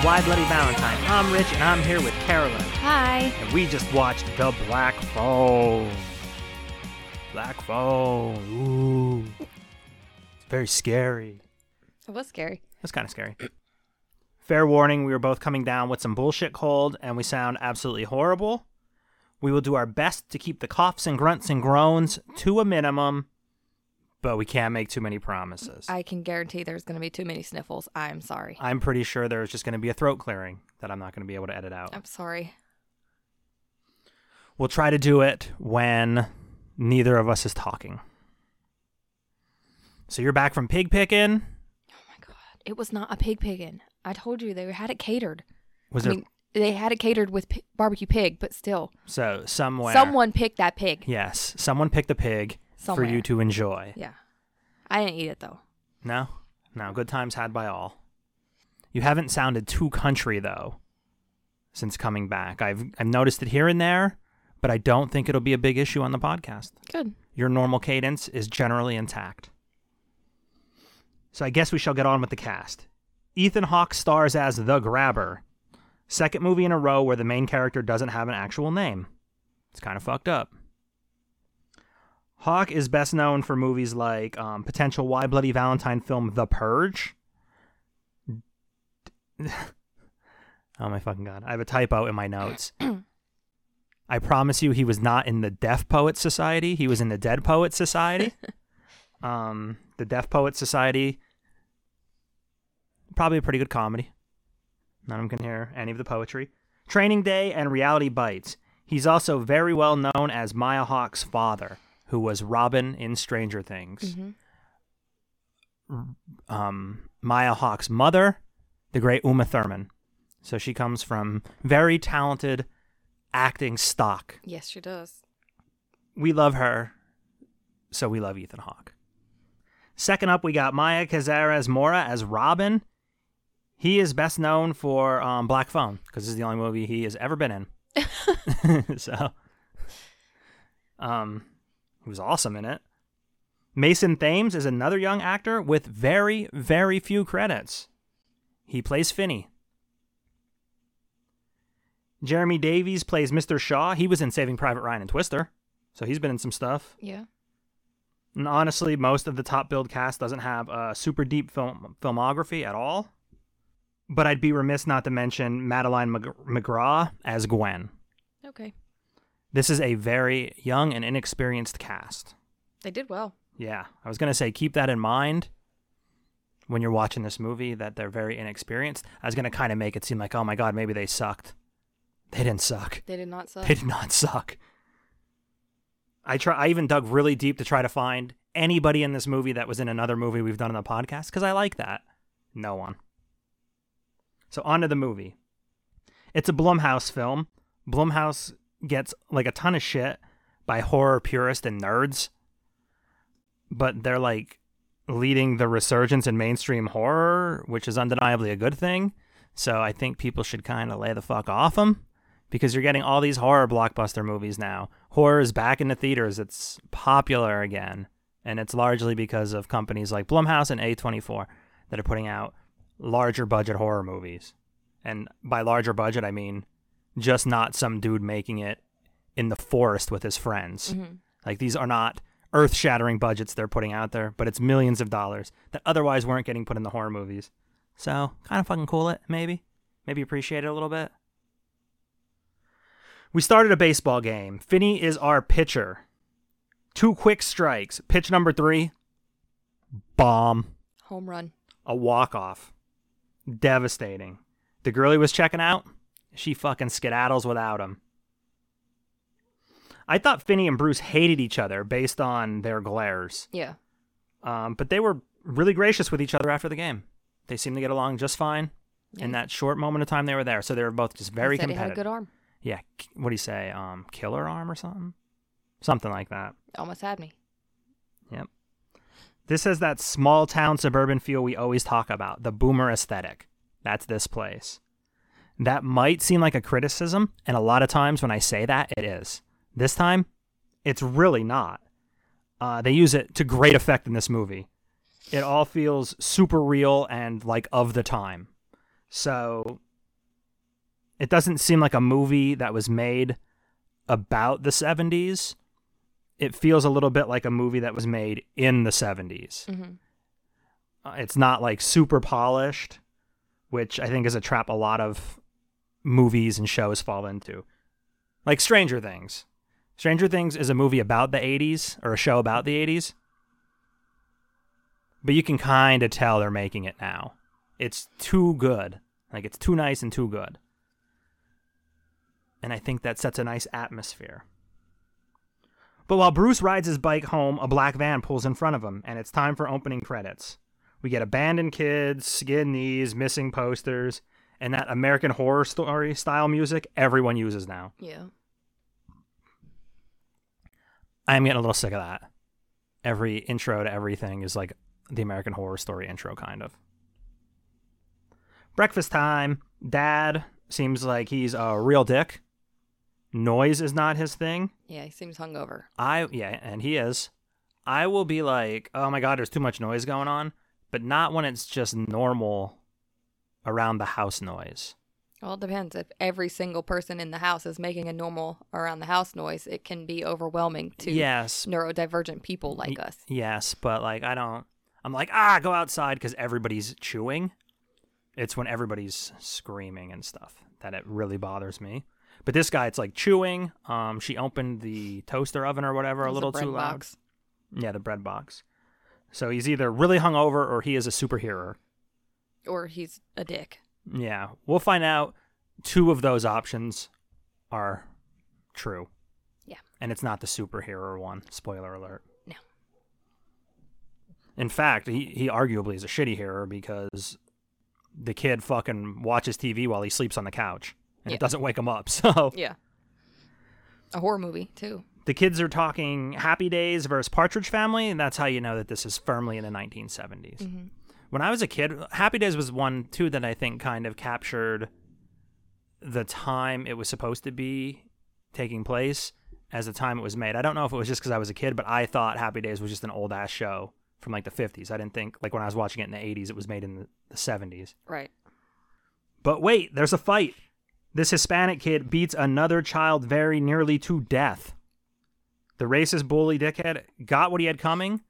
to Why Bloody Valentine. I'm Rich, and I'm here with Carolyn. Hi. And we just watched The Black Phone. Black Phone. Ooh. It's very scary. It was scary. That's kind of scary. Fair warning, we were both coming down with some bullshit cold, and we sound absolutely horrible. We will do our best to keep the coughs and grunts and groans to a minimum, but we can't make too many promises. I can guarantee there's going to be too many sniffles. I'm sorry. I'm pretty sure there's just going to be a throat clearing that I'm not going to be able to edit out. I'm sorry. We'll try to do it when neither of us is talking. So you're back from pig picking. Oh my god. It was not a pig picking. I told you they had it catered. Was I there mean, they had it catered with pi- barbecue pig, but still, so somewhere? someone picked that pig. Yes, someone picked the pig for you to enjoy. Yeah. I didn't eat it though. No, no. Good times had by all. You haven't sounded too country though since coming back. I've I've noticed it here and there, but I don't think it'll be a big issue on the podcast. Good. Your normal cadence is generally intact. So I guess we shall get on with the cast. Ethan Hawke stars as the Grabber. Second movie in a row where the main character doesn't have an actual name. It's kind of fucked up. Hawke is best known for movies like um, potential Why Bloody Valentine film The Purge. oh my fucking god. I have a typo in my notes. I promise you he was not in the Deaf Poets Society. He was in the Dead Poets Society. um, the Deaf Poets Society, probably a pretty good comedy. None of them can hear any of the poetry. Training Day and Reality Bites. He's also very well known as Maya Hawke's father, who was Robin in Stranger Things. Um, Maya Hawke's mother, the great Uma Thurman. So she comes from very talented acting stock Yes, she does. we love her, so we love Ethan Hawke. Second up, we got Maya Cazarez Mora as Robin. He is best known for um, Black Phone because this is the only movie he has ever been in. so, um, he was awesome in it. Mason Thames is another young actor with very, very few credits. He plays Finney. Jeremy Davies plays Mr. Shaw. He was in Saving Private Ryan and Twister, so he's been in some stuff. Yeah. And honestly, most of the top billed cast doesn't have a super deep film filmography at all. But I'd be remiss not to mention Madeleine Mc- McGraw as Gwen. Okay. This is a very young and inexperienced cast. They did well. Yeah, I was gonna say keep that in mind when you're watching this movie that they're very inexperienced. I was gonna kind of make it seem like, oh my god, maybe they sucked. They didn't suck. They did not suck. They did not suck. I try. I even dug really deep to try to find anybody in this movie that was in another movie we've done on the podcast because I like that. No one. So on to the movie. It's a Blumhouse film. Blumhouse gets like a ton of shit by horror purists and nerds, but they're like leading the resurgence in mainstream horror, which is undeniably a good thing. So I think people should kind of lay the fuck off them because you're getting all these horror blockbuster movies now. Horror is back in the theaters. It's popular again. And it's largely because of companies like Blumhouse and A24 that are putting out larger budget horror movies. And by larger budget, I mean just not some dude making it in the forest with his friends. Mm-hmm. Like these are not earth shattering budgets they're putting out there, but it's millions of dollars that otherwise weren't getting put in the horror movies. So kind of fucking cool it, maybe. Maybe appreciate it a little bit. We started a baseball game. Finney is our pitcher. Two quick strikes. Pitch number three, bomb, Home run. a walk off. Devastating. The girl he was checking out, She fucking skedaddles without him. I thought Finney and Bruce hated each other based on their glares, Yeah. um, but they were really gracious with each other after the game. They seemed to get along just fine in that short moment of time they were there. So they were both just very He said he competitive. good arm. Yeah, what do you say? Um, killer arm or something? Something like that. Almost had me. Yep. This has that small town suburban feel we always talk about, the boomer aesthetic. That's this place. That might seem like a criticism, and a lot of times when I say that, it is. This time, it's really not. Uh, they use it to great effect in this movie. It all feels super real and like of the time. So it doesn't seem like a movie that was made about the 70s. It feels a little bit like a movie that was made in the 70s. Mhm. Uh, it's not like super polished, which I think is a trap a lot of movies and shows fall into. Like Stranger Things. Stranger Things is a movie about the 80s or a show about the 80s. But you can kind of tell they're making it now. It's too good. Like it's too nice and too good. And I think that sets a nice atmosphere. But while Bruce rides his bike home, a black van pulls in front of him, and it's time for opening credits. We get abandoned kids, skin knees, missing posters, and that American Horror Story style music everyone uses now. Yeah. I'm getting a little sick of that. Every intro to everything is like the American Horror Story intro, kind of. Breakfast time. Dad seems like he's a real dick. Noise is not his thing. Yeah, he seems hungover. I yeah, and he is. I will be like, oh my god, there's too much noise going on, but not when it's just normal around the house noise. Well, it depends. If every single person in the house is making a normal around the house noise, it can be overwhelming to Yes, neurodivergent people like y- us. Yes, but like I don't. I'm like ah, go outside because everybody's chewing. It's when everybody's screaming and stuff that it really bothers me. But this guy, it's like chewing. Um, she opened the toaster oven or whatever a little too loud. box. Yeah, the bread box. So he's either really hungover or he is a superhero. Or he's a dick. Yeah, we'll find out. Two of those options are true. Yeah. And it's not the superhero one. Spoiler alert. No. In fact, he, he arguably is a shitty hero because the kid fucking watches TV while he sleeps on the couch and Yeah. it doesn't wake him up. So Yeah. A horror movie, too. the kids are talking Happy Days versus Partridge Family, and that's how you know that this is firmly in the 1970s. When I was a kid, Happy Days was one too that I think kind of captured the time it was supposed to be taking place as the time it was made. I don't know if it was just because I was a kid, but I thought Happy Days was just an old ass show from like the 50s. I didn't think like when I was watching it in the 80s, it was made in the, the 70s. Right. But wait, there's a fight. This Hispanic kid beats another child very nearly to death. The racist bully dickhead got what he had coming,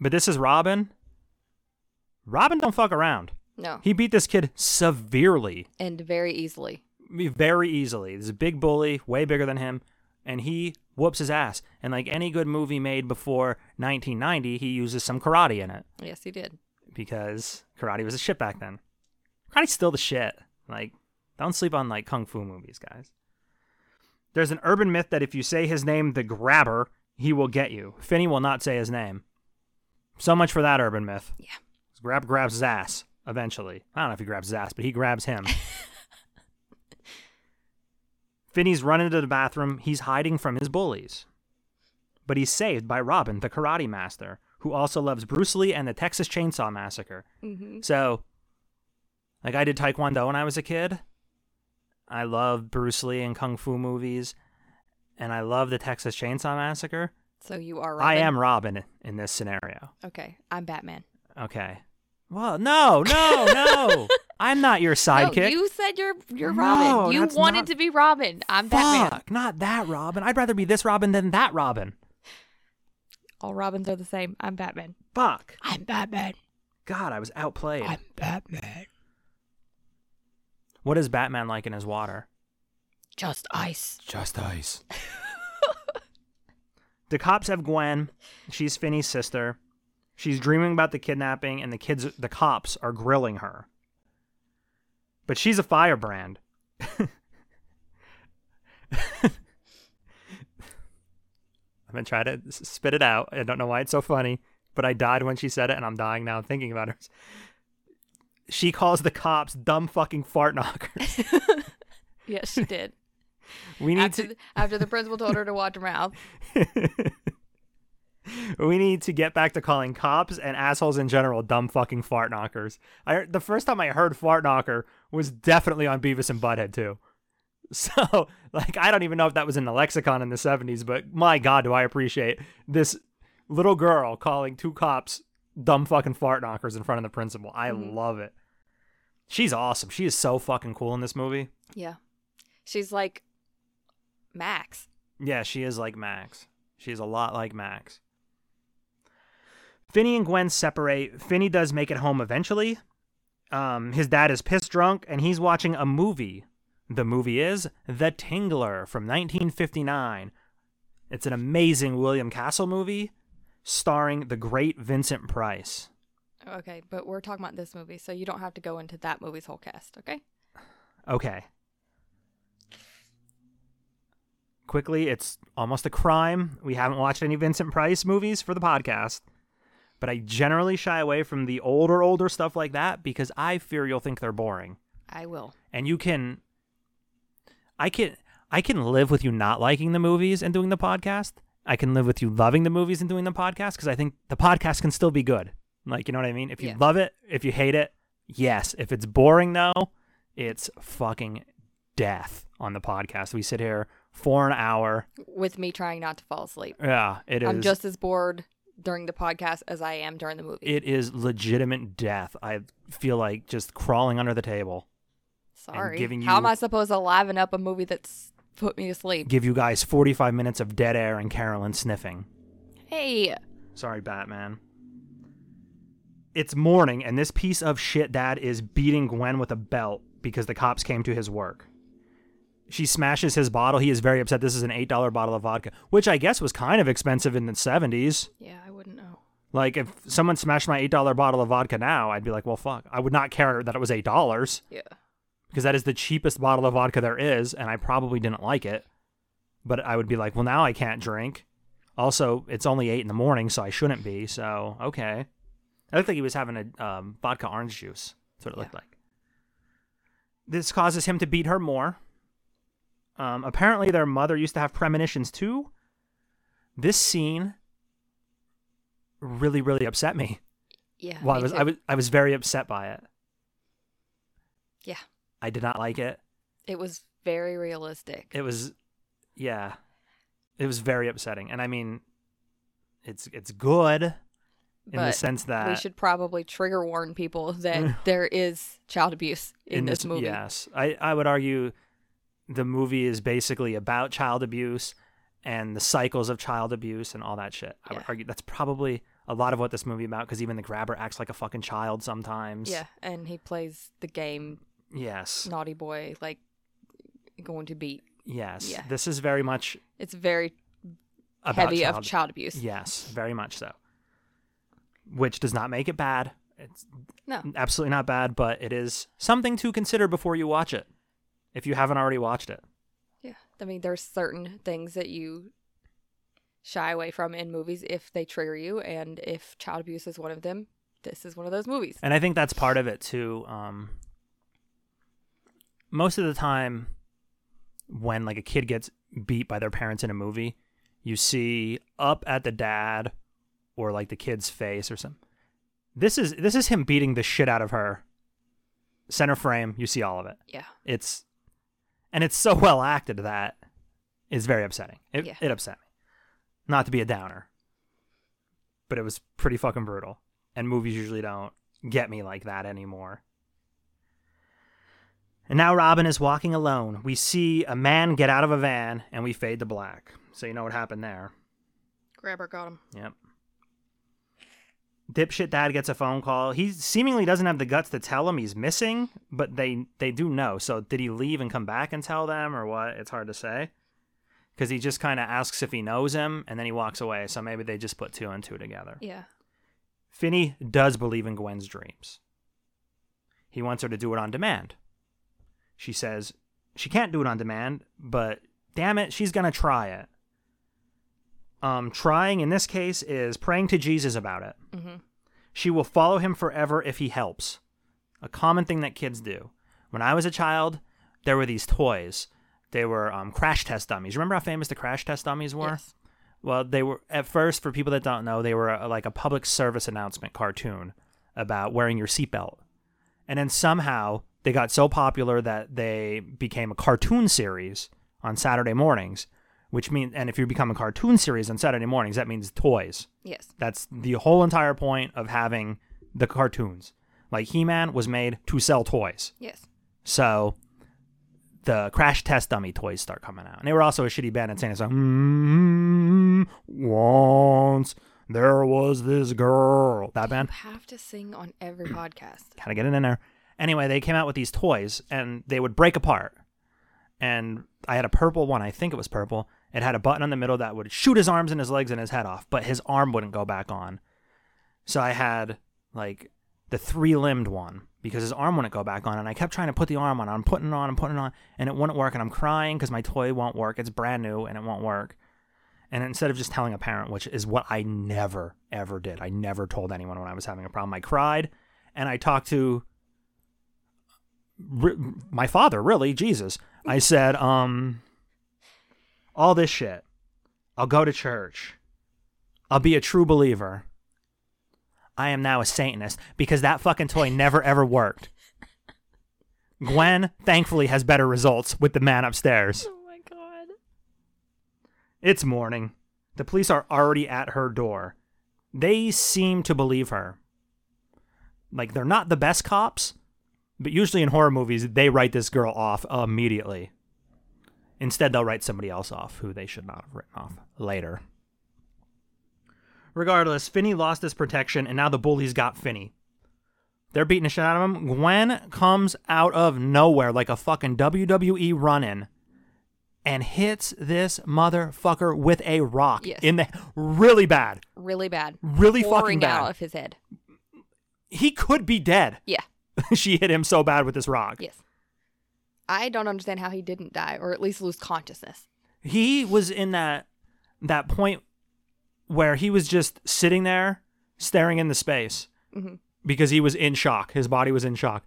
but this is Robin. Robin don't fuck around. No. He beat this kid severely, and very easily. very easily. There's a big bully, way bigger than him, and he whoops his ass. And like any good movie made before 1990, he uses some karate in it Yes, he did. because karate was a shit back then. Karate's still the shit. Like, don't sleep on like kung fu movies, guys. There's an urban myth that if you say his name, the grabber, he will get you. Finney will not say his name. So much for that urban myth. Yeah. Grab grabs his ass eventually. I don't know if he grabs his ass, but he grabs him. Finney's running to the bathroom. He's hiding from his bullies. But he's saved by Robin, the karate master, who also loves Bruce Lee and the Texas Chainsaw Massacre. Mm-hmm. So, like I did Taekwondo when I was a kid. I love Bruce Lee and kung fu movies, and I love the Texas Chainsaw Massacre. So you are Robin. I am Robin in this scenario. Okay. I'm Batman. Okay. Well, no, no, no. I'm not your sidekick. No, you said you're you're No, Robin. You wanted not- to be Robin. I'm Batman. Fuck, not that Robin. I'd rather be this Robin than that Robin. All Robins are the same. I'm Batman. Fuck. I'm Batman. God, I was outplayed. I'm Batman. What is Batman like in his water? Just ice. Just ice. The cops have Gwen. She's Finney's sister. She's dreaming about the kidnapping, and the kids, the cops, are grilling her. But she's a firebrand. I'm gonna try to spit it out. I don't know why it's so funny, but I died when she said it, and I'm dying now thinking about it. She calls the cops dumb fucking fart knockers. Yes, she did. We need after, to the, after the principal told her to watch her mouth. we need to get back to calling cops and assholes in general dumb fucking fart knockers. I the first time I heard fart knocker was definitely on Beavis and Butthead too. So like I don't even know if that was in the lexicon in the 70s, but my god, do I appreciate this little girl calling two cops dumb fucking fart knockers in front of the principal. I mm-hmm. love it. She's awesome. She is so fucking cool in this movie. Yeah. She's like Max. Yeah, she is like Max. She's a lot like Max. Finney and Gwen separate. Finney does make it home eventually. Um, his dad is pissed drunk and he's watching a movie. The movie is The Tingler from 1959. It's an amazing William Castle movie starring the great Vincent Price. Okay, but we're talking about this movie, so you don't have to go into that movie's whole cast, okay? Okay. Quickly, it's almost a crime. We haven't watched any Vincent Price movies for the podcast, but I generally shy away from the older, older stuff like that because I fear you'll think they're boring. I will. And you can, I can, I can live with you not liking the movies and doing the podcast. I can live with you loving the movies and doing the podcast because I think the podcast can still be good. Like, you know what I mean? If you Yeah. love it, if you hate it, yes. If it's boring though, it's fucking death on the podcast. We sit here for an hour. With me trying not to fall asleep. Yeah, it is. I'm just as bored during the podcast as I am during the movie. It is legitimate death. I feel like just crawling under the table. Sorry. giving you, How am I supposed to liven up a movie that's put me to sleep? Give you guys 45 minutes of dead air and Carolyn sniffing. Hey, Sorry, Batman. It's morning, and this piece of shit dad is beating Gwen with a belt because the cops came to his work. She smashes his bottle. He is very upset. This is an $8 bottle of vodka, which I guess was kind of expensive in the 70s. yeah, I wouldn't know. Like, if someone smashed my $8 bottle of vodka now, I'd be like, well, fuck. I would not care that it was $8 Yeah. because that is the cheapest bottle of vodka there is, and I probably didn't like it. But I would be like, well, now I can't drink. Also, it's only eight in the morning, so I shouldn't be. So okay. It looked like he was having a um, vodka orange juice. That's what it looked like. This causes him to beat her more. Um, apparently, their mother used to have premonitions too. This scene really, really upset me. Yeah. Well, I was, too. I was, I was very upset by it. Yeah. I did not like it. It was very realistic. it was yeah it was very upsetting and i mean it's it's good in the sense that we should probably trigger warn people that there is child abuse in, this, movie. yes i i would argue the movie is basically about child abuse and the cycles of child abuse and all that shit i would argue that's probably a lot of what this movie about because even the grabber acts like a fucking child sometimes Yeah, and he plays the game yes naughty boy like going to beat. yes Yeah. this is very much It's very about heavy child of child abuse. Yes, very much so. Which does not make it bad. It's No. absolutely not bad, but it is something to consider before you watch it. If you haven't already watched it. Yeah. I mean, there's certain things that you shy away from in movies if they trigger you, and if child abuse is one of them, this is one of those movies. And I think that's part of it too. Um, most of the time, when like a kid gets beat by their parents in a movie, you see up at the dad or like the kid's face or some. This is this is him beating the shit out of her. Center frame, you see all of it. Yeah. It's and it's so well acted that it's very upsetting. It Yeah. it upset me. Not to be a downer, but it was pretty fucking brutal. And movies usually don't get me like that anymore. And now Robin is walking alone. We see a man get out of a van and we fade to black. So you know what happened there. Grabber got him. Yep. Dipshit dad gets a phone call. He seemingly doesn't have the guts to tell him he's missing, but they they do know. So did he leave and come back and tell them or what? It's hard to say. Cuz he just kind of asks if he knows him and then he walks away. So maybe they just put two and two together. Yeah. Finney does believe in Gwen's dreams. He wants her to do it on demand. She says she can't do it on demand, but damn it, she's gonna try it. Um, trying in this case is praying to Jesus about it. She will follow him forever if he helps. A common thing that kids do. When I was a child, there were these toys. They were um, crash test dummies. Remember how famous the crash test dummies were? Yes. Well, they were at first for people that don't know, they were a, like a public service announcement cartoon about wearing your seatbelt. And then somehow they got so popular that they became a cartoon series on Saturday mornings, which means and if you become a cartoon series on Saturday mornings, that means toys. Yes. That's the whole entire point of having the cartoons. Like He-Man was made to sell toys. Yes. So the Crash Test Dummy toys start coming out. And they were also a shitty band and saying a song. Mm, once there was this girl. That band. Have to sing on every podcast. Gotta get it in there. Anyway, they came out with these toys and they would break apart. And I had a purple one, I think it was purple. It had a button on the middle that would shoot his arms and his legs and his head off, but his arm wouldn't go back on. So I had like the three limbed one because his arm wouldn't go back on. And I kept trying to put the arm on. I'm putting it on, I'm putting it on, and it wouldn't work. And I'm crying because my toy won't work. It's brand new and it won't work. And instead of just telling a parent, which is what I never, ever did, I never told anyone when I was having a problem. I cried and I talked to my father, really, Jesus. I said, um, all this shit. I'll go to church. I'll be a true believer. I am now a Satanist because that fucking toy never ever worked. Gwen, thankfully, has better results with the man upstairs. Oh my god. It's morning. The police are already at her door. They seem to believe her. Like, they're not the best cops, but usually in horror movies, they write this girl off immediately. Instead, they'll write somebody else off who they should not have written off later. Regardless, Finney lost his protection, and now the bullies got Finney. They're beating the shit out of him. Gwen comes out of nowhere like a fucking WWE run in and hits this motherfucker with a rock Yes. in the really bad. Really bad. Really fucking bad. out of his head. He could be dead. Yeah. she hit him so bad with this rock. Yes. I don't understand how he didn't die or at least lose consciousness. He was in that that point where he was just sitting there staring into space Mhm. because he was in shock. His body was in shock.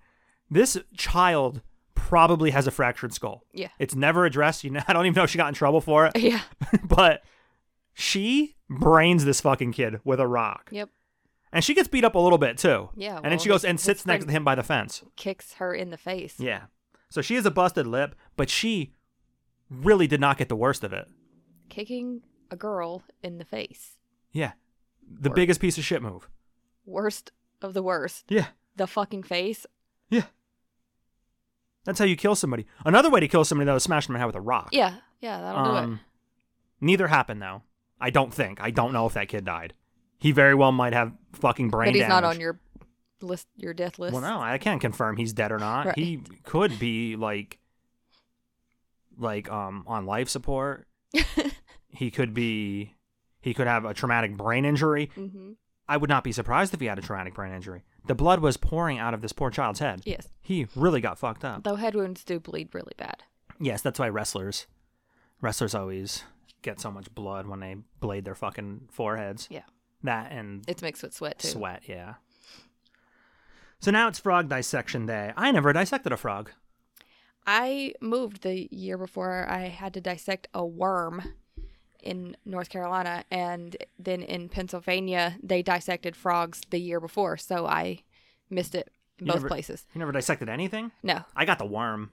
This child probably has a fractured skull. Yeah. It's never addressed. You know, I don't even know if she got in trouble for it, Yeah. but she brains this fucking kid with a rock. Yep. And she gets beat up a little bit too. Yeah, And then she goes and sits next to him by the fence. Kicks her in the face. Yeah. So she has a busted lip, but she really did not get the worst of it. Kicking a girl in the face. Yeah. The biggest piece of shit move. Worst of the worst. Yeah. The fucking face. Yeah. That's how you kill somebody. Another way to kill somebody though is smash them in the head with a rock. Yeah. Yeah, that'll do it. Um, Neither happened though. I don't think. I don't know if that kid died. He very well might have fucking brain But he's not on your list, your death list. Well, no, I can't confirm he's dead or not. Right. He could be like, like um on life support. he could be, he could have a traumatic brain injury. hmm I would not be surprised if he had a traumatic brain injury. The blood was pouring out of this poor child's head. Yes. He really got fucked up. Though head wounds do bleed really bad. Yes, that's why wrestlers, wrestlers always get so much blood when they blade their fucking foreheads. Yeah. That and It's mixed with sweat too. sweat, yeah. So now it's frog dissection day. I never dissected a frog. I moved the year before I had to dissect a worm in North Carolina, and then in Pennsylvania they dissected frogs the year before, so I missed it in You both never- places. You never dissected anything? No, I got the worm.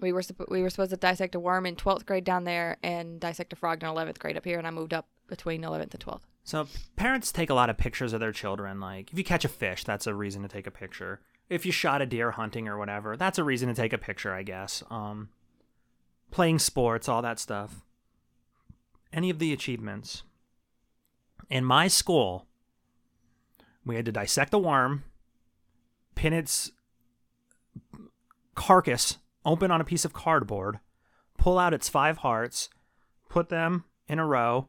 we were we were supposed to dissect a worm in twelfth grade down there and dissect a frog in eleventh grade up here, and I moved up between eleventh and twelfth. So parents take a lot of pictures of their children. Like if you catch a fish, that's a reason to take a picture. If you shot a deer hunting or whatever, that's a reason to take a picture, I guess. Um, playing sports, all that stuff. Any of the achievements. In my school, we had to dissect a worm, pin its carcass open on a piece of cardboard, pull out its five hearts, put them in a row,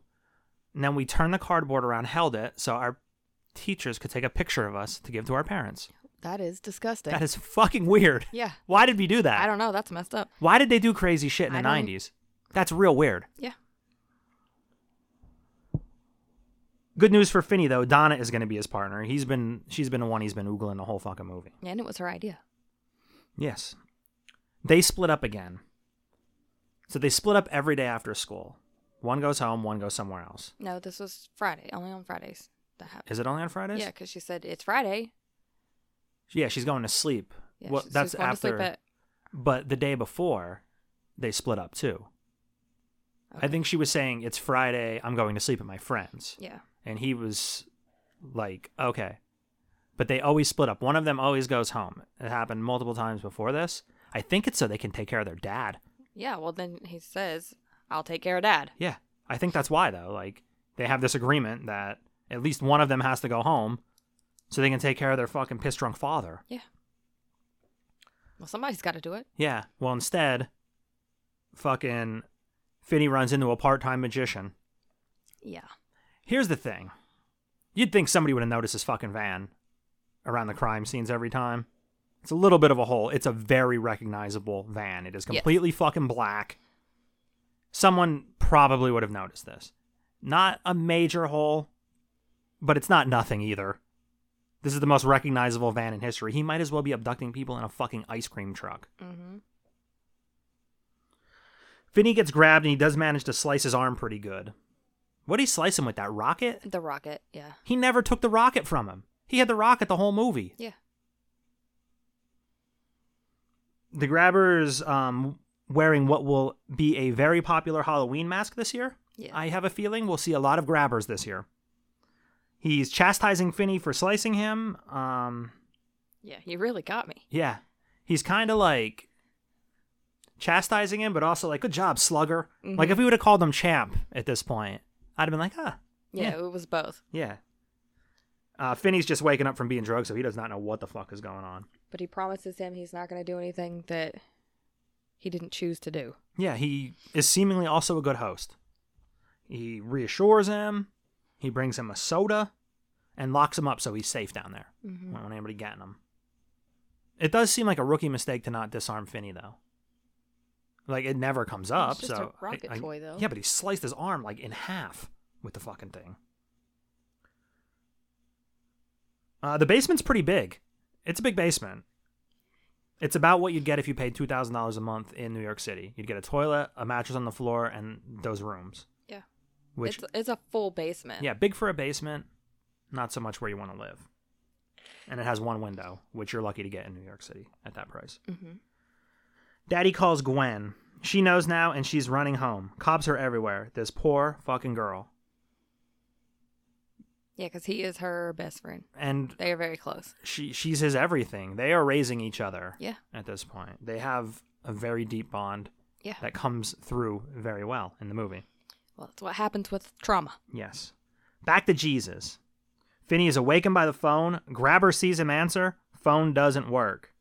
and then we turned the cardboard around, held it, so our teachers could take a picture of us to give to our parents. That is disgusting. That is fucking weird. yeah. Why did we do that? I don't know. That's messed up. Why did they do crazy shit in the don't- 90s? That's real weird. Yeah. Good news for Finney though. Donna is going to be his partner. He's been she's been the one he's been oogling the whole fucking movie. And it was her idea. Yes. They split up again. So they split up every day after school. One goes home, one goes somewhere else. No, this was Friday. Only on Fridays. That happened. Is it only on Fridays? Yeah, because she said it's Friday. Yeah, she's going to sleep. Yeah, well, she- that's she's after. at. But the day before, they split up too. I think she was saying it's Friday. I'm going to sleep at my friends, Yeah. and he was like, "Okay," but they always split up. One of them always goes home. It happened multiple times before this. I think it's so they can take care of their dad. Yeah. Well, then he says, "I'll take care of Dad." Yeah, I think that's why though. Like they have this agreement that at least one of them has to go home, so they can take care of their fucking piss drunk father. Yeah. Well, somebody's got to do it. Yeah. Well, instead, fucking Finney runs into a part-time magician. Yeah. Here's the thing. You'd think somebody would have noticed this fucking van around the crime scenes every time. It's a little bit of a hole. It's a very recognizable van. It is Yes. completely fucking black. Someone probably would have noticed this. Not a major hole, but it's not nothing either. This is the most recognizable van in history. He might as well be abducting people in a fucking ice cream truck. Mm-hmm. Finney gets grabbed and he does manage to slice his arm pretty good. What did he slice him with? That rocket? The rocket. Yeah. He never took the rocket from him. He had the rocket the whole movie. Yeah. The grabber's um, wearing what will be a very popular Halloween mask this year. Yeah. I have a feeling we'll see a lot of grabbers this year. He's chastising Finney for slicing him. Um, Yeah. he really got me. yeah, he's kind of like chastising him, but also like, "Good job, slugger." Like if we would have called him champ at this point, I'd have been like, "Ah, Yeah, Yeah. It was both. yeah." Uh, Finney's just waking up from being drugged, so he does not know what the fuck is going on. But he promises him he's not going to do anything that he didn't choose to do. Yeah, he is seemingly also a good host. He reassures him, he brings him a soda, and locks him up so he's safe down there. Mm-hmm. Won't anybody getting him. It does seem like a rookie mistake to not disarm Finney, though. Like, it never comes up. just a so I- rocket I- toy, though. Yeah, but he sliced his arm, like, in half with the fucking thing. Uh, the basement's pretty big. It's a big basement. It's about what you'd get if you paid two thousand dollars a month in New York City. You'd get a toilet, a mattress on the floor, and those rooms. Yeah. Which, it's, it's a full basement. yeah, big for a basement, not so much where you want to live. And it has one window, which you're lucky to get in New York City at that price. Mm-hmm. Daddy calls Gwen. She knows now, and she's running home. Cops are everywhere. This poor fucking girl. Yeah, because he is her best friend. And They are very close. she she's his everything. They are raising each other Yeah. at this point. They have a very deep bond Yeah. that comes through very well in the movie. Well, that's what happens with trauma. Yes. Back to Jesus. Finney is awakened by the phone. Grabber sees him answer. Phone doesn't work.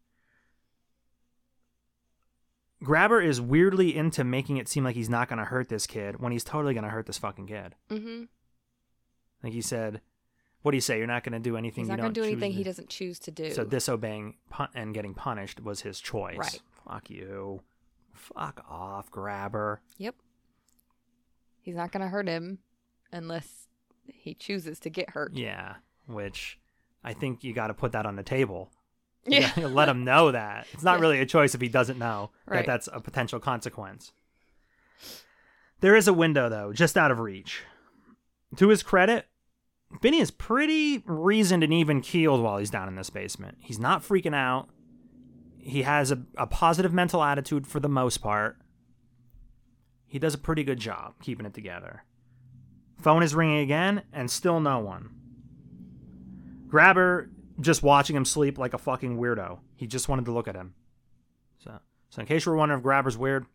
Grabber is weirdly into making it seem like he's not going to hurt this kid when he's totally going to hurt this fucking kid. Mm-hmm. Like he said, what do you say? You're not going to do anything He's not going to do anything to- he doesn't choose to do. So disobeying pun- and getting punished was his choice. Right. Fuck you. Fuck off, Grabber. Yep. He's not going to hurt him unless he chooses to get hurt. Yeah, which I think you got to put that on the table. Yeah. Let him know that. It's not Yeah. really a choice if he doesn't know that that's a potential consequence. There is a window, though, just out of reach. To his credit, Benny is pretty reasoned and even keeled while he's down in this basement. He's not freaking out. He has a, a positive mental attitude for the most part. He does a pretty good job keeping it together. Phone is ringing again, and still no one. Grabber just watching him sleep like a fucking weirdo. He just wanted to look at him. So, so in case you were wondering if Grabber's weird,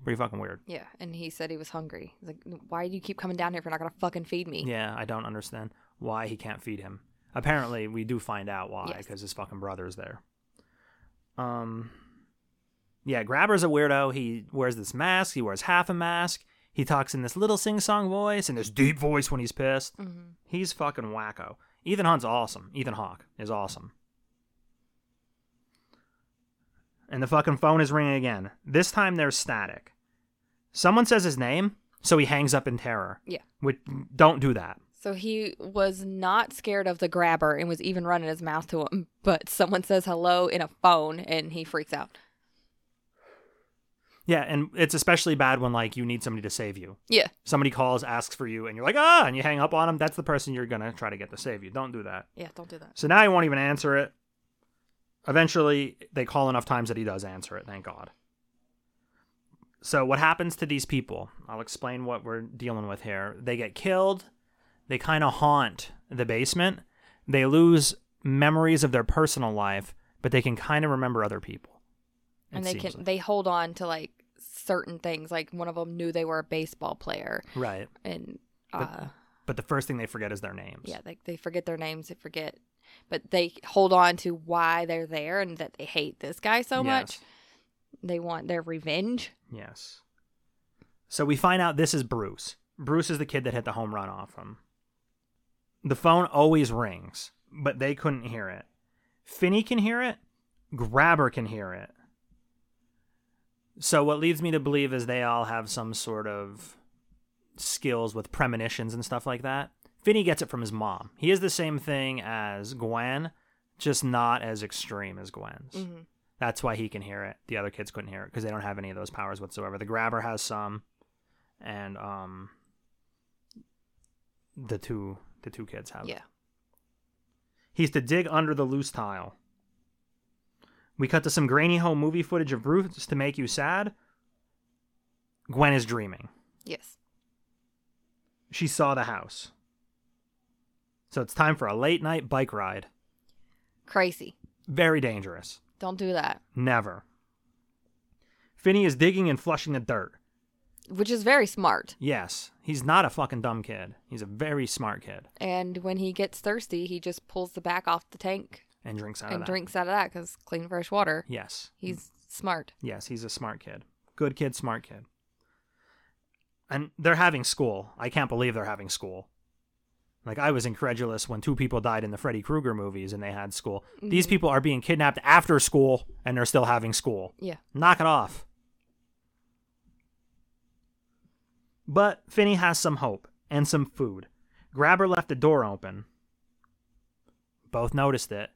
pretty fucking weird. Yeah, and he said he was hungry. He's like, why do you keep coming down here if you're not to fucking feed me? Yeah, I don't understand why he can't feed him. Apparently, we do find out why Yes. because his fucking brother's there. Um, yeah, Grabber's a weirdo. He wears this mask. He wears half a mask. He talks in this little sing-song voice and this deep voice when he's pissed. Mhm. He's fucking wacko. Ethan Hunt's awesome. Ethan Hawke is awesome. And the fucking phone is ringing again. This time there's static. Someone says his name, so he hangs up in terror. Yeah. Which don't do that. So he was not scared of the grabber and was even running his mouth to him. But someone says hello in a phone and he freaks out. Yeah, and it's especially bad when like you need somebody to save you. Yeah. Somebody calls, asks for you, and you're like, ah, and you hang up on them. That's the person you're gonna try to get to save you. Don't do that. Yeah, don't do that. So now he won't even answer it. Eventually, they call enough times that he does answer it, thank God. So, what happens to these people? I'll explain what we're dealing with here. They get killed, they kind of haunt the basement, they lose memories of their personal life, but they can kind of remember other people. And they can like. they hold on to like certain things. Like one of them knew they were a baseball player Right. and uh But the first thing they forget is their names. yeah, they they forget their names, they forget but they hold on to why they're there and that they hate this guy so much. They want their revenge. Yes. So we find out this is Bruce. Bruce is the kid that hit the home run off him. The phone always rings, but they couldn't hear it. Finney can hear it. Grabber can hear it. So what leads me to believe is they all have some sort of skills with premonitions and stuff like that. Finney gets it from his mom. He is the same thing as Gwen, just not as extreme as Gwen's. Mhm. That's why he can hear it. The other kids couldn't hear it because they don't have any of those powers whatsoever. The grabber has some, and um, the two the two kids have. it. Yeah. He's to dig under the loose tile. We cut to some grainy home movie footage of Bruce to make you sad. Gwen is dreaming. Yes. She saw the house. So it's time for a late night bike ride. Crazy. Very dangerous. Don't do that. Never. Finney is digging and flushing the dirt. Which is very smart. Yes, he's not a fucking dumb kid. He's a very smart kid And when he gets thirsty, he just pulls the back off the tank and drinks out of and that. drinks out of that because clean, fresh water. Yes. He's smart. Yes, he's a smart kid. Good kid, smart kid. And they're having school. I can't believe they're having school. Like I was incredulous when two people died in the Freddy Krueger movies and they had school. These mm-hmm. people are being kidnapped after school and they're still having school. Yeah. Knock it off. But Finney has some hope and some food. Grabber left the door open. Both noticed it.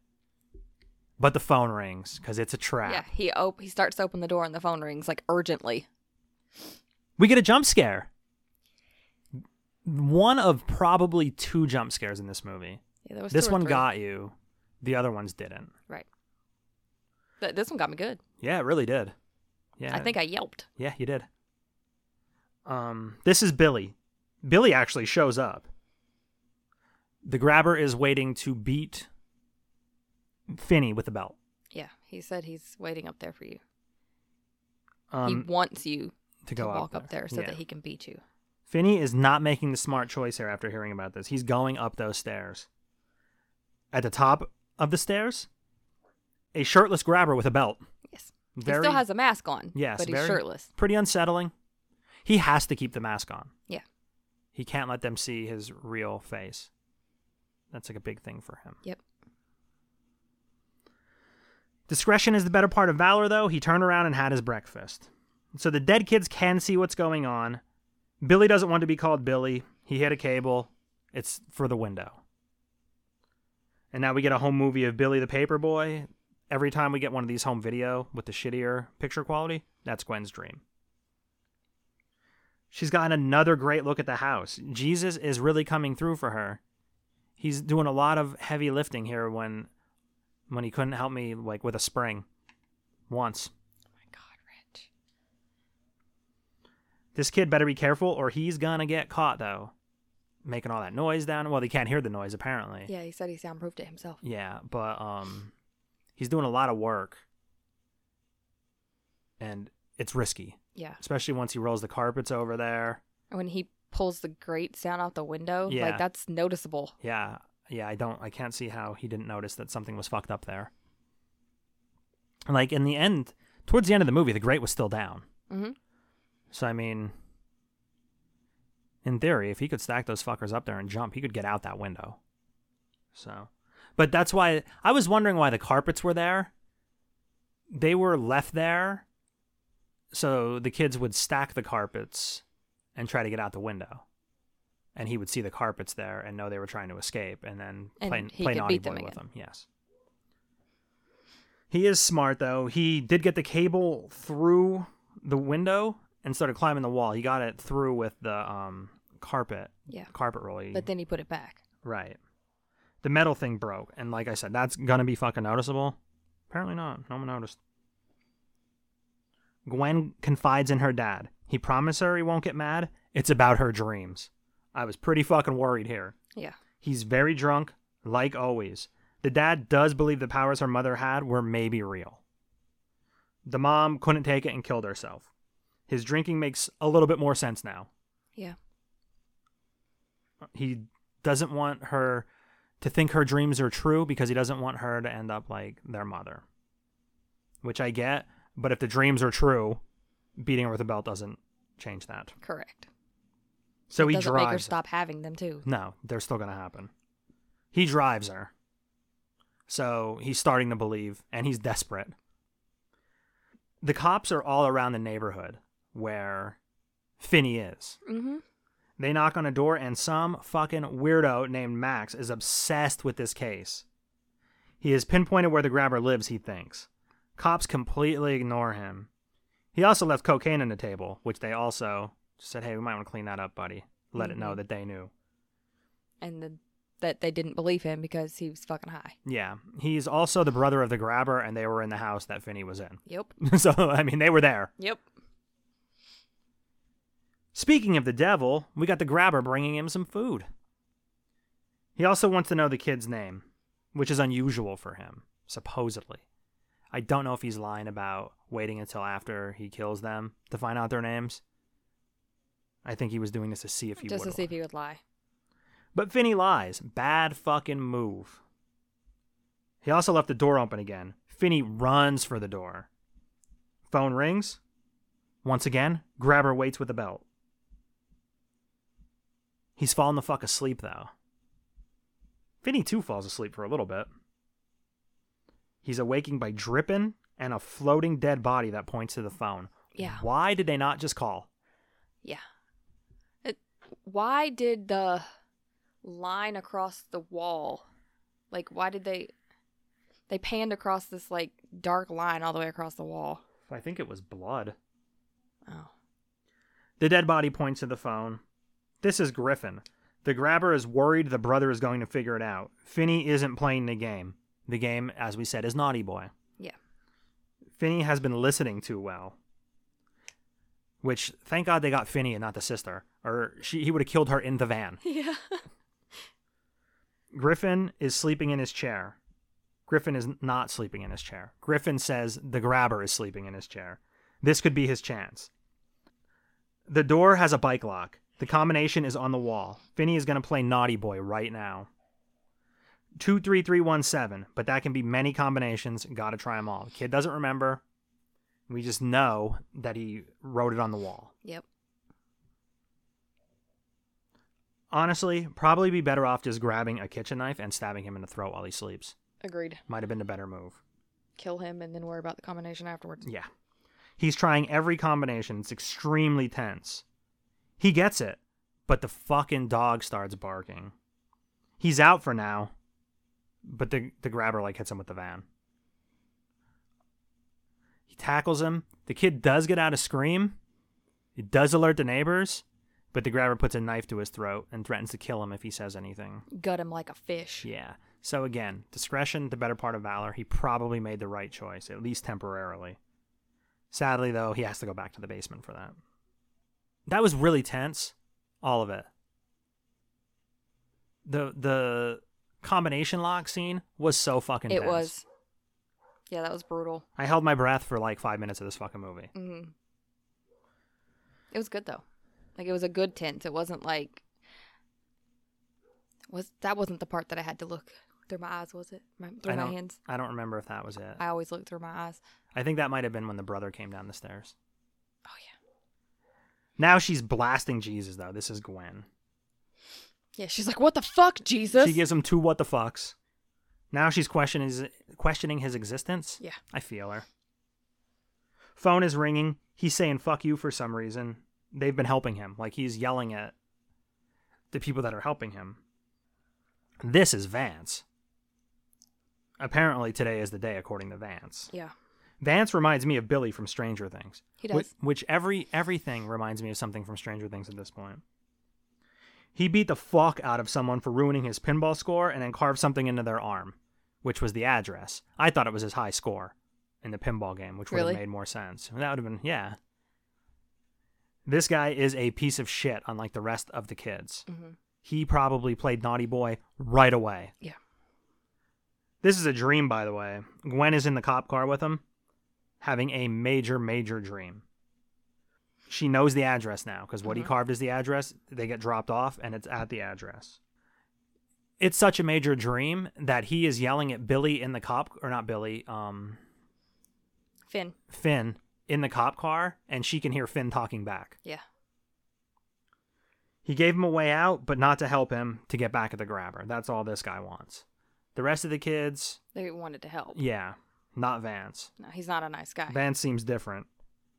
But the phone rings because it's a trap. Yeah. He op- he starts to open the door and the phone rings like urgently. We get a jump scare. One of probably two jump scares in this movie. Yeah, there was This one got you, the other ones didn't. right. Th- this one got me good. Yeah, it really did. Yeah, I think I yelped. Yeah, you did. Um, this is Billy. Billy actually shows up. The grabber is waiting to beat Finney with the belt. Yeah, he said he's waiting up there for you. Um, he wants you to to, go walk up there, so Yeah. that he can beat you. Finney is not making the smart choice here after hearing about this. He's going up those stairs. At the top of the stairs, a shirtless grabber with a belt. Yes. Very, he still has a mask on. yes, but he's shirtless. Pretty unsettling. He has to keep the mask on. Yeah. He can't let them see his real face. That's like a big thing for him. Yep. Discretion is the better part of valor, though. He turned around and had his breakfast. So the dead kids can see what's going on. Billy doesn't want to be called Billy. He hit a cable. It's for the window. And now we get a home movie of Billy the Paperboy. Every time we get one of these home video with the shittier picture quality, that's Gwen's dream. She's gotten another great look at the house. Jesus is really coming through for her. He's doing a lot of heavy lifting here when when he couldn't help me like with a spring once. Oh my God, Rich. This kid better be careful or he's gonna get caught though. Making all that noise down. Well, they can't hear the noise apparently. Yeah, he said he soundproofed it himself. Yeah, but um he's doing a lot of work. And it's risky, Yeah. especially once he rolls the carpets over there. When he pulls the grates down out the window, Yeah. like that's noticeable. Yeah, yeah, I don't I can't see how he didn't notice that something was fucked up there. Like in the end, towards the end of the movie, the grate was still down. Mm-hmm. So I mean, in theory, if he could stack those fuckers up there and jump, he could get out that window. So, but that's why I was wondering why the carpets were there. they were left there so the kids would stack the carpets and try to get out the window. And he would see the carpets there and know they were trying to escape and then And play, play naughty beat them boy with them. Yes. He is smart though. He did get the cable through the window and started climbing the wall. He got it through with the um carpet Yeah. carpet roll. He- But then he put it back. Right. The metal thing broke, and like I said, that's gonna be fucking noticeable. Apparently not. No one noticed. Gwen confides in her dad. He promised her he won't get mad. It's about her dreams. I was pretty fucking worried here. Yeah. He's very drunk, like always. The dad does believe the powers her mother had were maybe real. The mom couldn't take it and killed herself. His drinking makes a little bit more sense now Yeah. he doesn't want her to think her dreams are true because he doesn't want her to end up like their mother. Which I get, but if the dreams are true, beating her with a belt doesn't change that. Correct. So he Doesn't make her stop having them too. No, they're still going to happen. He drives her. So he's starting to believe, and he's desperate. The cops are all around the neighborhood where Finney is. Mm-hmm. They knock on a door, and some fucking weirdo named Max is obsessed with this case. He has pinpointed where the grabber lives, he thinks. Cops completely ignore him. He also left cocaine on the table, which they also said, hey, we might want to clean that up, buddy. Let it know that they knew. And the, that they didn't believe him because he was fucking high. Yeah. He's also the brother of the grabber, and they were in the house that Finney was in. Yep. so, I mean, they were there. Yep. Speaking of the devil, we got the grabber bringing him some food. He also wants to know the kid's name, which is unusual for him, supposedly. I don't know if he's lying about waiting until after he kills them to find out their names. I think he was doing this to see if he Just would. to see if he would lie. But Finney lies. Bad fucking move. He also left the door open again. Finney runs for the door. Phone rings. Once again, Grabber waits with a belt. He's fallen the fuck asleep, though. Finney, too, falls asleep for a little bit. He's awaking by dripping and a floating dead body that points to the phone. Yeah. Why did they not just call? Yeah. It, why did the line across the wall, like, why did they, they panned across this, like, dark line all the way across the wall? I think it was blood. Oh. The dead body points to the phone. This is Griffin. The grabber is worried the brother is going to figure it out. Finney isn't playing the game. The game, as we said, is Naughty Boy. Yeah. Finney has been listening too well. Which, thank God they got Finney and not the sister, or she, he would have killed her in the van. Yeah. Griffin is sleeping in his chair. Griffin is not sleeping in his chair. Griffin says the grabber is sleeping in his chair. This could be his chance. The door has a bike lock. The combination is on the wall. Finney is going to play Naughty Boy right now. 23317, but that can be many combinations. Gotta try them all. Kid doesn't remember. We just know that he wrote it on the wall. Yep. Honestly, probably be better off just grabbing a kitchen knife and stabbing him in the throat while he sleeps. Agreed. Might have been a better move. Kill him and then worry about the combination afterwards. Yeah. He's trying every combination. It's extremely tense. He gets it, but the fucking dog starts barking. He's out for now, but the, the grabber like hits him with the van. He tackles him. The kid does get out a scream. It does alert the neighbors, but the grabber puts a knife to his throat and threatens to kill him if he says anything. Gut him like a fish. Yeah. So again, discretion, the better part of valor. He probably made the right choice, at least temporarily. Sadly, though, he has to go back to the basement for that. That was really tense, all of it. The the combination lock scene was so fucking. It tense. was. Yeah, that was brutal. I held my breath for like five minutes of this fucking movie. hmm It was good though. Like it was a good tense. It wasn't like was that wasn't the part that I had to look through my eyes, was it? My, through I my hands. I don't remember if that was it. I always look through my eyes. I think that might have been when the brother came down the stairs. Now she's blasting Jesus though. This is Gwen. Yeah, she's like, "What the fuck, Jesus?" She gives him two what the fucks. Now she's questioning his, questioning his existence. Yeah. I feel her. Phone is ringing. He's saying fuck you for some reason. They've been helping him. Like he's yelling at the people that are helping him. This is Vance. Apparently today is the day according to Vance. Yeah. Vance reminds me of Billy from Stranger Things. He does. Which, every everything reminds me of something from Stranger Things at this point. He beat the fuck out of someone for ruining his pinball score and then carved something into their arm, which was the address. I thought it was his high score in the pinball game, which would Really? have made more sense. That would have been yeah. This guy is a piece of shit, unlike the rest of the kids. Mhm. He probably played naughty boy right away. Yeah. This is a dream, by the way. Gwen is in the cop car with him, having a major, major dream. She knows the address now because what he carved is the address. They get dropped off, and it's at the address. It's such a major dream that he is yelling at Billy in the cop, or not Billy, um, Finn. Finn in the cop car, and she can hear Finn talking back. Yeah. He gave him a way out, but not to help him to get back at the grabber. That's all this guy wants. The rest of the kids, They wanted to help. yeah, not Vance. No, he's not a nice guy. Vance seems different.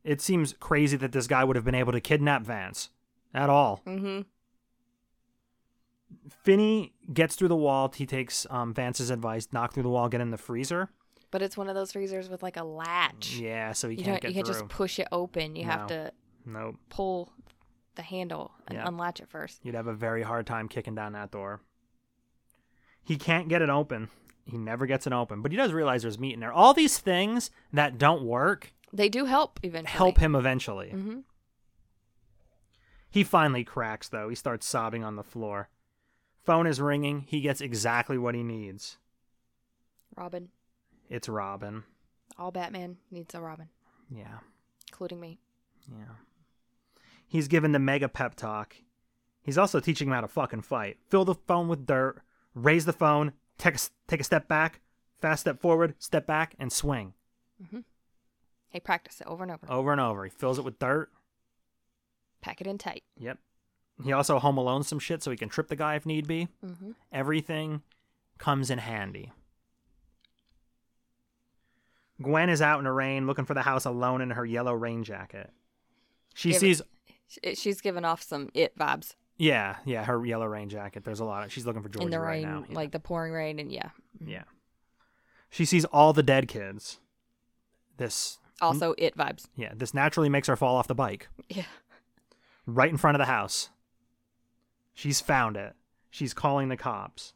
It seems crazy that this guy would have been able to kidnap Vance at all. mm-hmm. Finney gets through the wall. He takes um, Vance's advice, knock through the wall, get in the freezer. But it's one of those freezers with like a latch. Yeah, so he you can't You can't through. just push it open. You have to Nope. pull the handle and Yeah. unlatch it first. You'd have a very hard time kicking down that door. He can't get it open. He never gets an open, but he does realize there's meat in there. All these things that don't work They do help eventually. help him eventually. hmm He finally cracks, though. He starts sobbing on the floor. Phone is ringing. He gets exactly what he needs. Robin. It's Robin. All Batman needs a Robin, Yeah, including me. yeah. He's given the mega pep talk. He's also teaching him how to fucking fight. Fill the phone with dirt, raise the phone, take a, take a step back, fast step forward, step back, and swing. He practice it over and over. Over and over. He fills it with dirt. Pack it in tight. Yep. He also home alone some shit so he can trip the guy if need be. Mm-hmm. Everything comes in handy. Gwen is out in the rain looking for the house alone in her yellow rain jacket. She Give sees, Sh- She's giving off some it vibes yeah, yeah, her yellow rain jacket. There's a lot of. She's looking for Georgie in the right rain, now. Yeah. like the pouring rain, and yeah. Mm-hmm. yeah. She sees all the dead kids. This, Also, it vibes. yeah, this naturally makes her fall off the bike. Yeah. right in front of the house. She's found it. She's calling the cops.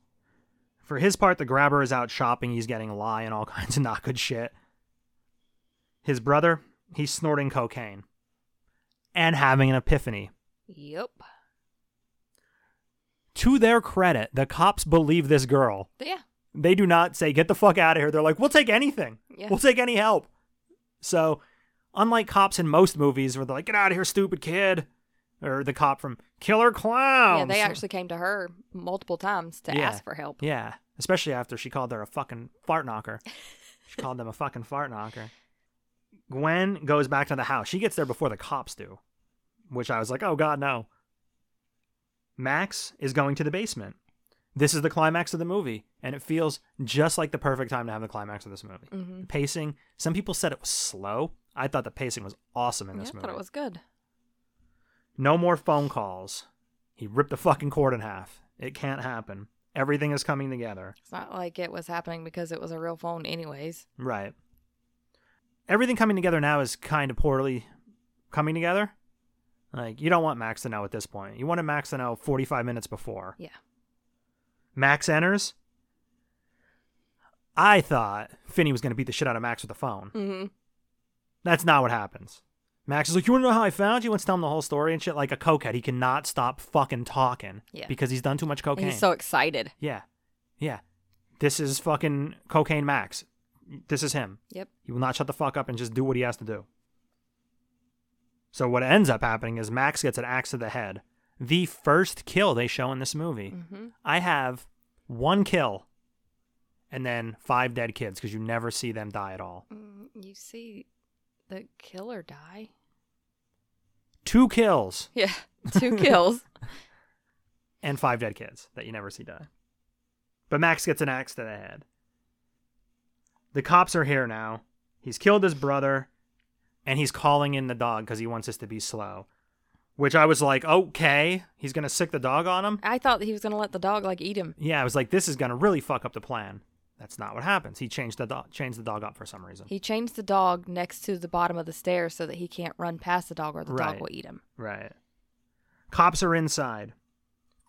For his part, the grabber is out shopping. He's getting lie and all kinds of not good shit. His brother, he's snorting cocaine and having an epiphany. Yep. To their credit, the cops believe this girl. Yeah. They do not say, get the fuck out of here. They're like, we'll take anything. Yeah. We'll take any help. So, unlike cops in most movies where they're like, get out of here, stupid kid. Or the cop from Killer Klowns. Yeah, they actually came to her multiple times to Yeah. ask for help. Yeah, especially after she called her a fucking fart knocker. she called them a fucking fart knocker. Gwen goes back to the house. She gets there before the cops do, which I was like, oh god, no. Max is going to the basement. This is the climax of the movie, and it feels just like the perfect time to have the climax of this movie. Mm-hmm. Pacing. Some people said it was slow. I thought the pacing was awesome in Yeah, this I movie. I thought it was good. No more phone calls. He ripped the fucking cord in half. It can't happen. Everything is coming together. It's not like it was happening because it was a real phone, anyways. Right. Everything coming together now is kind of poorly coming together. Like, you don't want Max to know at this point. You wanted Max to know 45 minutes before. Yeah. Max enters. I thought Finney was going to beat the shit out of Max with the phone. Mm-hmm. That's not what happens. Max is like, You want to know how I found you? Wants to tell him the whole story and shit. Like a cokehead. He cannot stop fucking talking. Yeah. Because he's done too much cocaine. He's so excited. yeah. Yeah. This is fucking cocaine Max. This is him. Yep. He will not shut the fuck up and just do what he has to do. So what ends up happening is Max gets an axe to the head. The first kill they show in this movie. Mm-hmm. I have one kill and then five dead kids because you never see them die at all. Mm, you see the killer die. Two kills Yeah. Two kills. and five dead kids that you never see die. But Max gets an axe to the head. The cops are here now. He's killed his brother and he's calling in the dog because he wants us to be slow. Which I was like, okay, he's gonna sick the dog on him. I thought he was gonna let the dog like eat him. Yeah, I was like, this is gonna really fuck up the plan. That's not what happens. He changed the dog, changed the dog up for some reason. He changed the dog next to the bottom of the stairs so that he can't run past the dog or the Right. dog will eat him. Right. Cops are inside.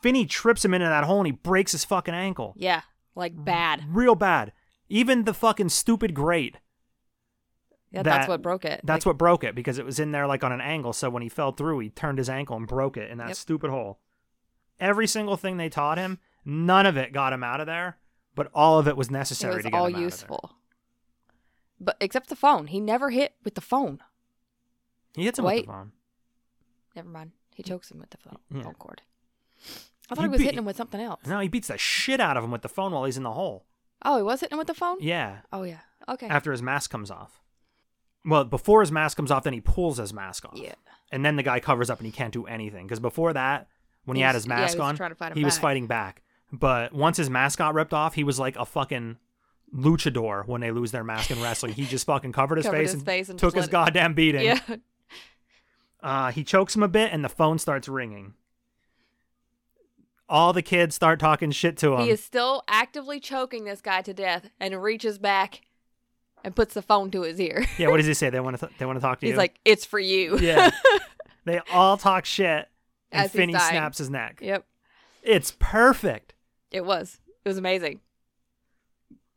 Finney trips him into that hole and he breaks his fucking ankle. Yeah, like bad. Real bad. Even the fucking stupid grate. Yeah, That- that's what broke it. That's Like, what broke it because it was in there like on an angle. So when he fell through, he turned his ankle and broke it in that Yep. stupid hole. Every single thing they taught him, none of it got him out of there, but all of it was it necessary was to get all him out of there. useful. But except the phone, he never hit with the phone. He hits him Wait. with the phone. Never mind. He chokes him with the phone, Yeah. phone cord. I thought He he, was beat- hitting him with something else. No, he beats the shit out of him with the phone while he's in the hole. Oh, he was hitting him with the phone. Yeah, Oh yeah. Okay. after his mask comes off. Well, before his mask comes off, then he pulls his mask off. Yeah. And then the guy covers up and he can't do anything. Because before that, when he, had his yeah, he mask was on, trying to fight him he was back. fighting back. But once his mask got ripped off, he was like a fucking luchador when they lose their mask in wrestling. He just fucking covered his, Covered face, his and face and took just his let it- goddamn beating. Yeah. Uh, he chokes him a bit and the phone starts ringing. All the kids start talking shit to him. He is still actively choking this guy to death and reaches back and puts the phone to his ear. yeah, what does he say? They want to they want to talk to you. He's you. like, "It's for you." yeah. they all talk shit and As he's Finney dying. snaps his neck. Yep. It's perfect. It was. It was amazing.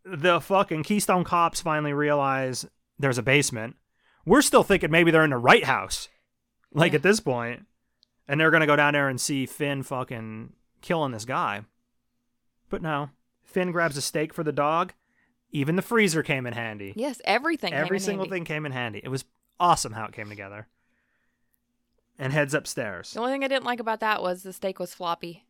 the fucking Keystone cops finally realize there's a basement. We're still thinking maybe they're in the right house, like Yeah. at this point, and they're gonna go down there and see Finn fucking killing this guy. But no, Finn grabs a steak for the dog. Even the freezer came in handy. Yes, everything. came Every in single handy. thing came in handy. It was awesome how it came together. And heads upstairs. The only thing I didn't like about that was the steak was floppy.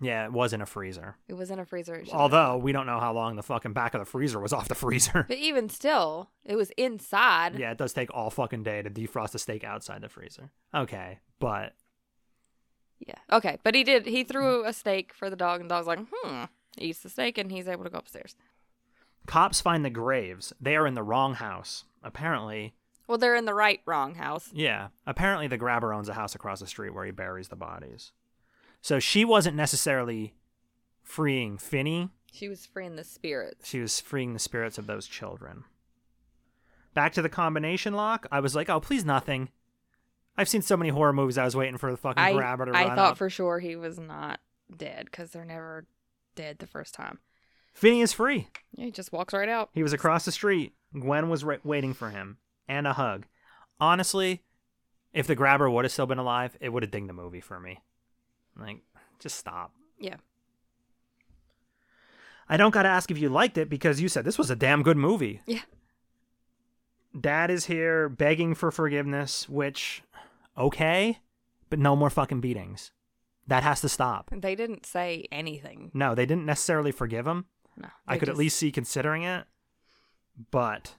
Yeah, it was in a freezer. It was in a freezer. Although we don't know how long the fucking back of the freezer was off the freezer. but even still, it was inside. Yeah, it does take all fucking day to defrost a steak outside the freezer. Okay, but Yeah. Okay, but he did. He threw a steak for the dog, and the dog's like, "Hmm." Eats the steak, and he's able to go upstairs. Cops find the graves. They are in the wrong house. Apparently, Well, they're in the right wrong house. yeah, apparently the grabber owns a house across the street where he buries the bodies. So she wasn't necessarily freeing Finney, She was freeing the spirits. she was freeing the spirits of those children. Back to the combination lock, I was like, oh, please nothing. I've seen so many horror movies, I was waiting for the fucking I grabber to I run I thought up. for sure he was not dead because they're never dead the first time. Finney is free. Yeah, he just walks right out. He was across the street. Gwen was right waiting for him and a hug. Honestly, if the grabber would have still been alive, it would have dinged the movie for me. Like, just stop. Yeah. I don't got to ask if you liked it because you said this was a damn good movie. Yeah. Dad is here begging for forgiveness, which, okay, but no more fucking beatings. That has to stop. They didn't say anything. No, they didn't necessarily forgive him. No. I could at least see considering it, but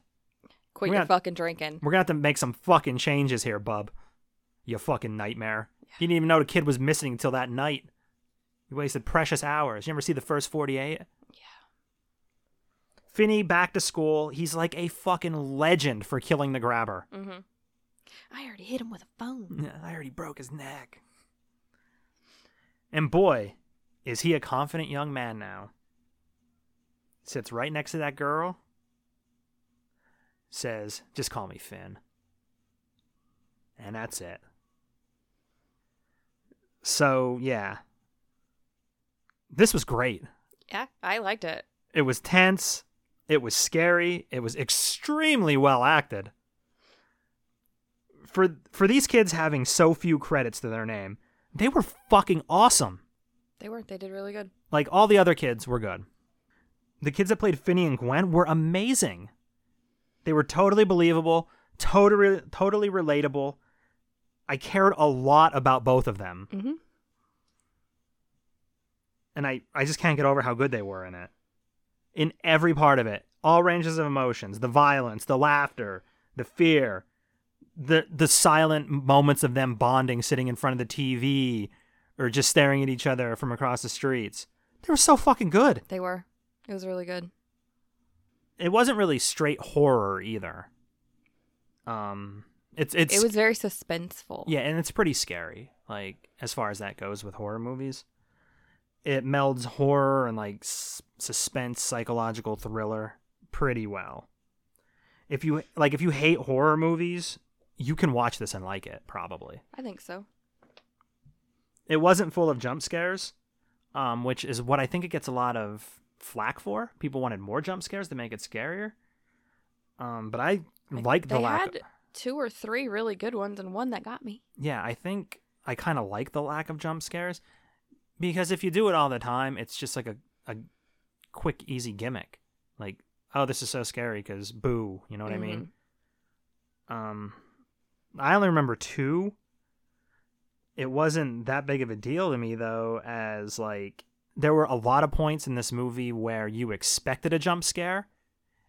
quit your fucking drinking. We're gonna have to make some fucking changes here, bub. You fucking nightmare. You didn't even know the kid was missing until that night. You wasted precious hours. You ever see the first 48? Yeah. Finney back to school. He's like a fucking legend for killing the grabber. Mm-hmm. I already hit him with a phone. I already broke his neck. And boy, is he a confident young man now. Sits right next to that girl. Says, just call me Finn. And that's it. So, yeah. This was great. Yeah, I liked it. It was tense. It was scary. It was extremely well acted. For for these kids having so few credits to their name, they were fucking awesome. They were. They did really good. Like all the other kids were good. The kids that played Finney and Gwen were amazing. They were totally believable, totally totally relatable. I cared a lot about both of them. Mm-hmm. and I, I just can't get over how good they were in it. In every part of it, all ranges of emotions, the violence, the laughter, the fear, the the silent moments of them bonding sitting in front of the TV or just staring at each other from across the streets. They were so fucking good. They were. It was really good. It wasn't really straight horror either. Um, it's it's It was very suspenseful. yeah, and it's pretty scary. Like as far as that goes with horror movies, it melds horror and like s- suspense, psychological thriller pretty well. If you like, if you hate horror movies, you can watch this and like it probably. I think so. It wasn't full of jump scares, um, which is what I think it gets a lot of flack for. People wanted more jump scares to make it scarier. Um, but I like the lack. had two or three really good ones and one that got me. yeah, I think I kind of like the lack of jump scares because if you do it all the time, it's just like a, a quick, easy gimmick. Like, oh, this is so scary because boo, you know what I mean? Um, I only remember two. It wasn't that big of a deal to me though, as like there were a lot of points in this movie where you expected a jump scare,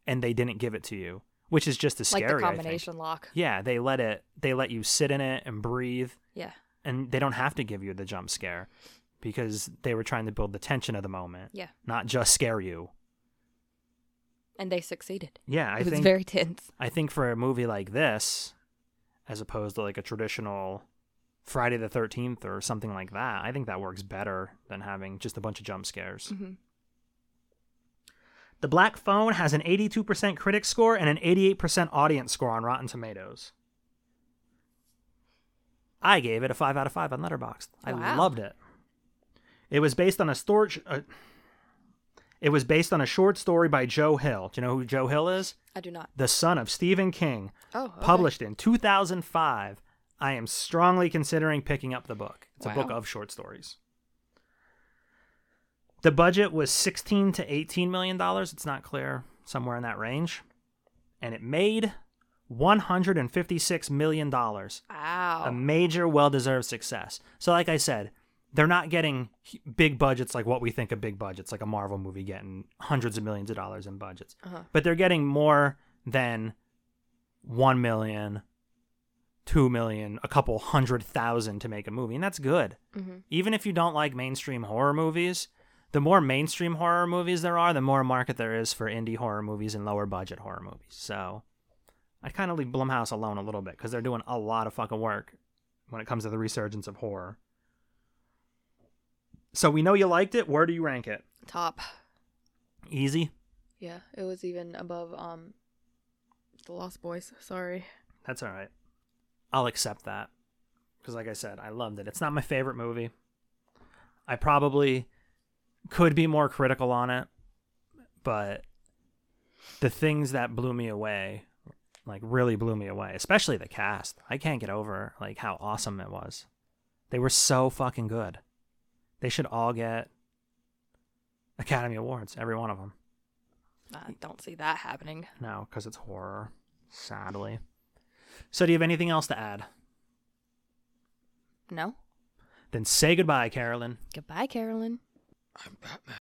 and they didn't give it to you, which is just as Like scary. the combination lock. Yeah, they let it. They let you sit in it and breathe, Yeah. and they don't have to give you the jump scare because they were trying to build the tension of the moment, Yeah. not just scare you. And they succeeded. Yeah, I it was think very tense. I think for a movie like this, as opposed to like a traditional Friday the Thirteenth or something like that, I think that works better than having just a bunch of jump scares. Mhm. The Black Phone has an 82% critic score and an 88% audience score on Rotten Tomatoes. I gave it a 5 out of 5 on Letterboxd. I Wow. loved it. It was based on a storage uh, It was based on a short story by Joe Hill. Do you know who Joe Hill is? I do not. The son of Stephen King. Oh, okay. Published in 2005. I am strongly considering picking up the book. It's a book of short stories. The budget was 16 to 18 million dollars. It's not clear, somewhere in that range. And it made 156 million dollars. Wow. A major well-deserved success. So like I said, they're not getting big budgets like what we think of big budgets, like a Marvel movie getting hundreds of millions of dollars in budgets. Uh-huh. But they're getting more than 1 million, 2 million, a couple hundred thousand to make a movie, and that's good. Mhm. Even if you don't like mainstream horror movies, the more mainstream horror movies there are, the more market there is for indie horror movies and lower budget horror movies. So I'd kind of leave Blumhouse alone a little bit because they're doing a lot of fucking work when it comes to the resurgence of horror. So we know you liked it. Where do you rank it? Top. Easy. Yeah, it was even above um the Lost Boys. Sorry. That's all right. I'll accept that. Because, like I said, I loved it. It's not my favorite movie. I probably could be more critical on it, but the things that blew me away, like, really blew me away, especially the cast. I can't get over, like, how awesome it was. They were so fucking good. They should all get Academy Awards, every one of them. I don't see that happening. No, because it's horror, sadly. So, do you have anything else to add? No. Then say goodbye, Carolyn. Goodbye, Carolyn. I'm Batman.